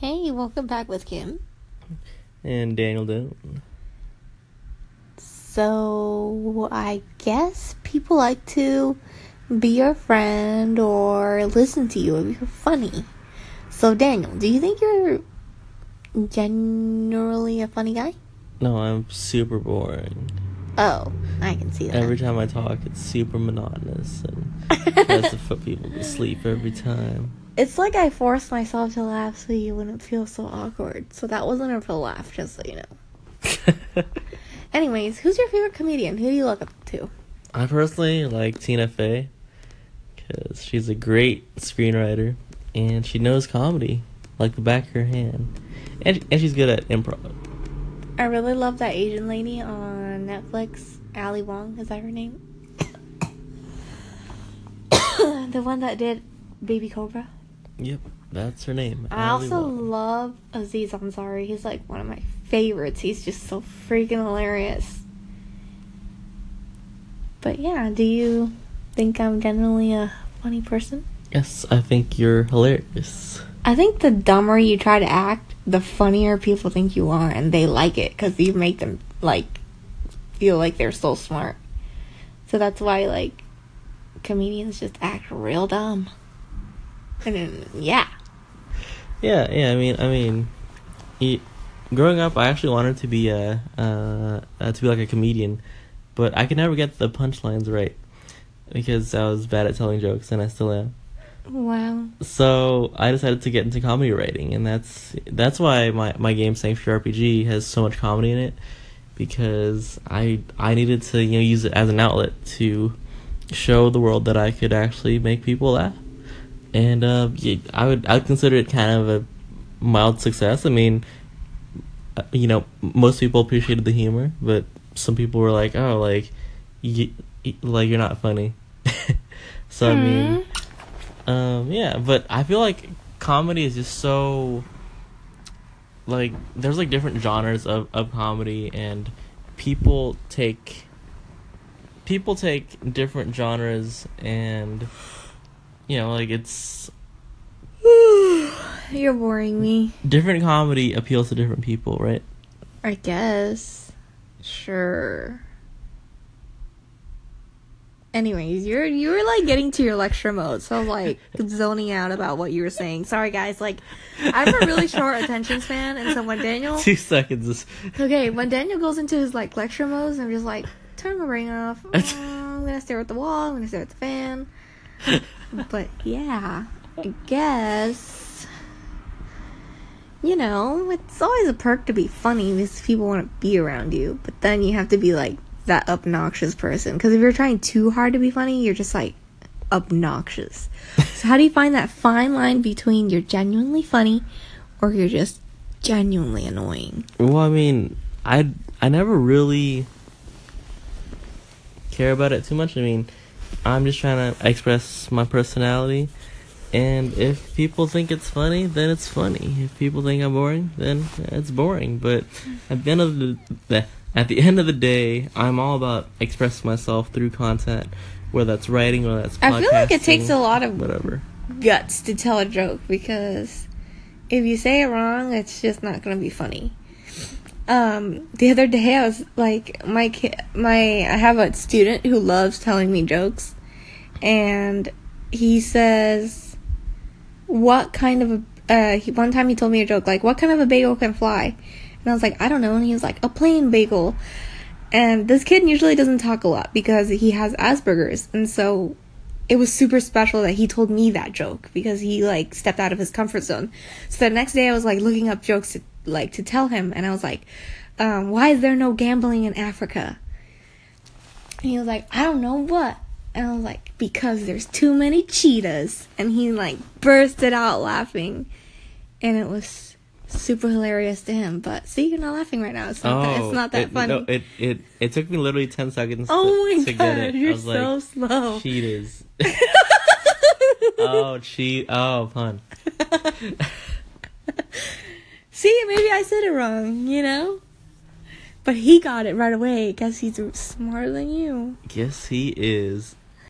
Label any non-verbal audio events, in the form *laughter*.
Hey, welcome back with Kim. And Daniel Doan. So, I guess people like to be your friend or listen to you if you're funny. So, Daniel, do you think you're generally a funny guy? No, I'm super boring. Oh, I can see that. Every time I talk, it's super monotonous and *laughs* tries to put people to sleep every time. It's like I forced myself to laugh so you wouldn't feel so awkward. So that wasn't a real laugh, just so you know. *laughs* Anyways, who's your favorite comedian? Who do you look up to? I personally like Tina Fey because she's a great screenwriter and she knows comedy like the back of her hand, and and she's good at improv. I really love that Asian lady on Netflix, Ali Wong. Is that her name? *coughs* the one that did Baby Cobra. Yep, that's her name. I Ali also Wong. love Aziz Ansari. He's like one of my favorites. He's just so freaking hilarious. But yeah, do you think I'm generally a funny person? Yes, I think you're hilarious. I think the dumber you try to act, the funnier people think you are, and they like it because you make them like feel like they're so smart. So that's why like comedians just act real dumb. And yeah, Yeah, yeah. I mean, I mean, growing up, I actually wanted to be a uh, uh, to be like a comedian, but I could never get the punchlines right because I was bad at telling jokes, and I still am. wow. So I decided to get into comedy writing, and that's that's why my my game Sanctuary RPG has so much comedy in it because I I needed to you know use it as an outlet to show the world that I could actually make people laugh, and uh, yeah, I would I would consider it kind of a mild success. I mean, uh, you know, most people appreciated the humor, but some people were like, "Oh, like, you, like you're not funny." *laughs* so I mean. Um, yeah, but I feel like comedy is just so like there's like different genres of, of comedy and people take people take different genres and you know like it's *sighs* You're boring me. different comedy appeals to different people right I guess. Sure. Anyways, you're you were like getting to your lecture mode, so like *laughs* zoning out about what you were saying. Sorry guys, like I have a really short attention span, and so when Daniel *laughs* two seconds is *laughs* okay, when Daniel goes into his like lecture modes, I'm just like turn my brain off. Oh, I'm gonna stare at the wall. I'm gonna stare at the fan. *laughs* But yeah, I guess you know it's always a perk to be funny because people want to be around you. But then you have to be like that obnoxious person because if you're trying too hard to be funny, you're just like obnoxious. so how do you find that fine line between you're genuinely funny or you're just genuinely annoying? well i mean i i never really care about it too much i mean i'm just trying to express my personality. And if people think it's funny then it's funny. If people think i'm boring then it's boring. But at the end of the, the at the end of the day i'm all about expressing myself through content whether that's writing or that's I feel like it takes a lot of whatever. guts to tell a joke because if you say it wrong, it's just not gonna be funny. Um, the other day I was like, my ki- my I have a student who loves telling me jokes, and he says, "What kind of a?" Uh, he, one time he told me a joke like, "What kind of a bagel can fly?" And I was like, "I don't know." And he was like, "A plain bagel." And this kid usually doesn't talk a lot because he has Asperger's, and so it was super special that he told me that joke because he like stepped out of his comfort zone. So the next day I was like looking up jokes to like to tell him and I was like, um, why is there no gambling in Africa? And he was like, I don't know what. And I was like, because there's too many cheetahs. And he like bursted out laughing. And it was super hilarious to him. But see, you're not laughing right now. It's not, that, it's not that Oh, it, funny. no, it, it it took me literally 10 seconds oh to, my to god, get it you're I was so like, slow. cheetahs *laughs* oh cheat oh pun *laughs* See, maybe I said it wrong, you know? But he got it right away because he's smarter than you. Yes, he is.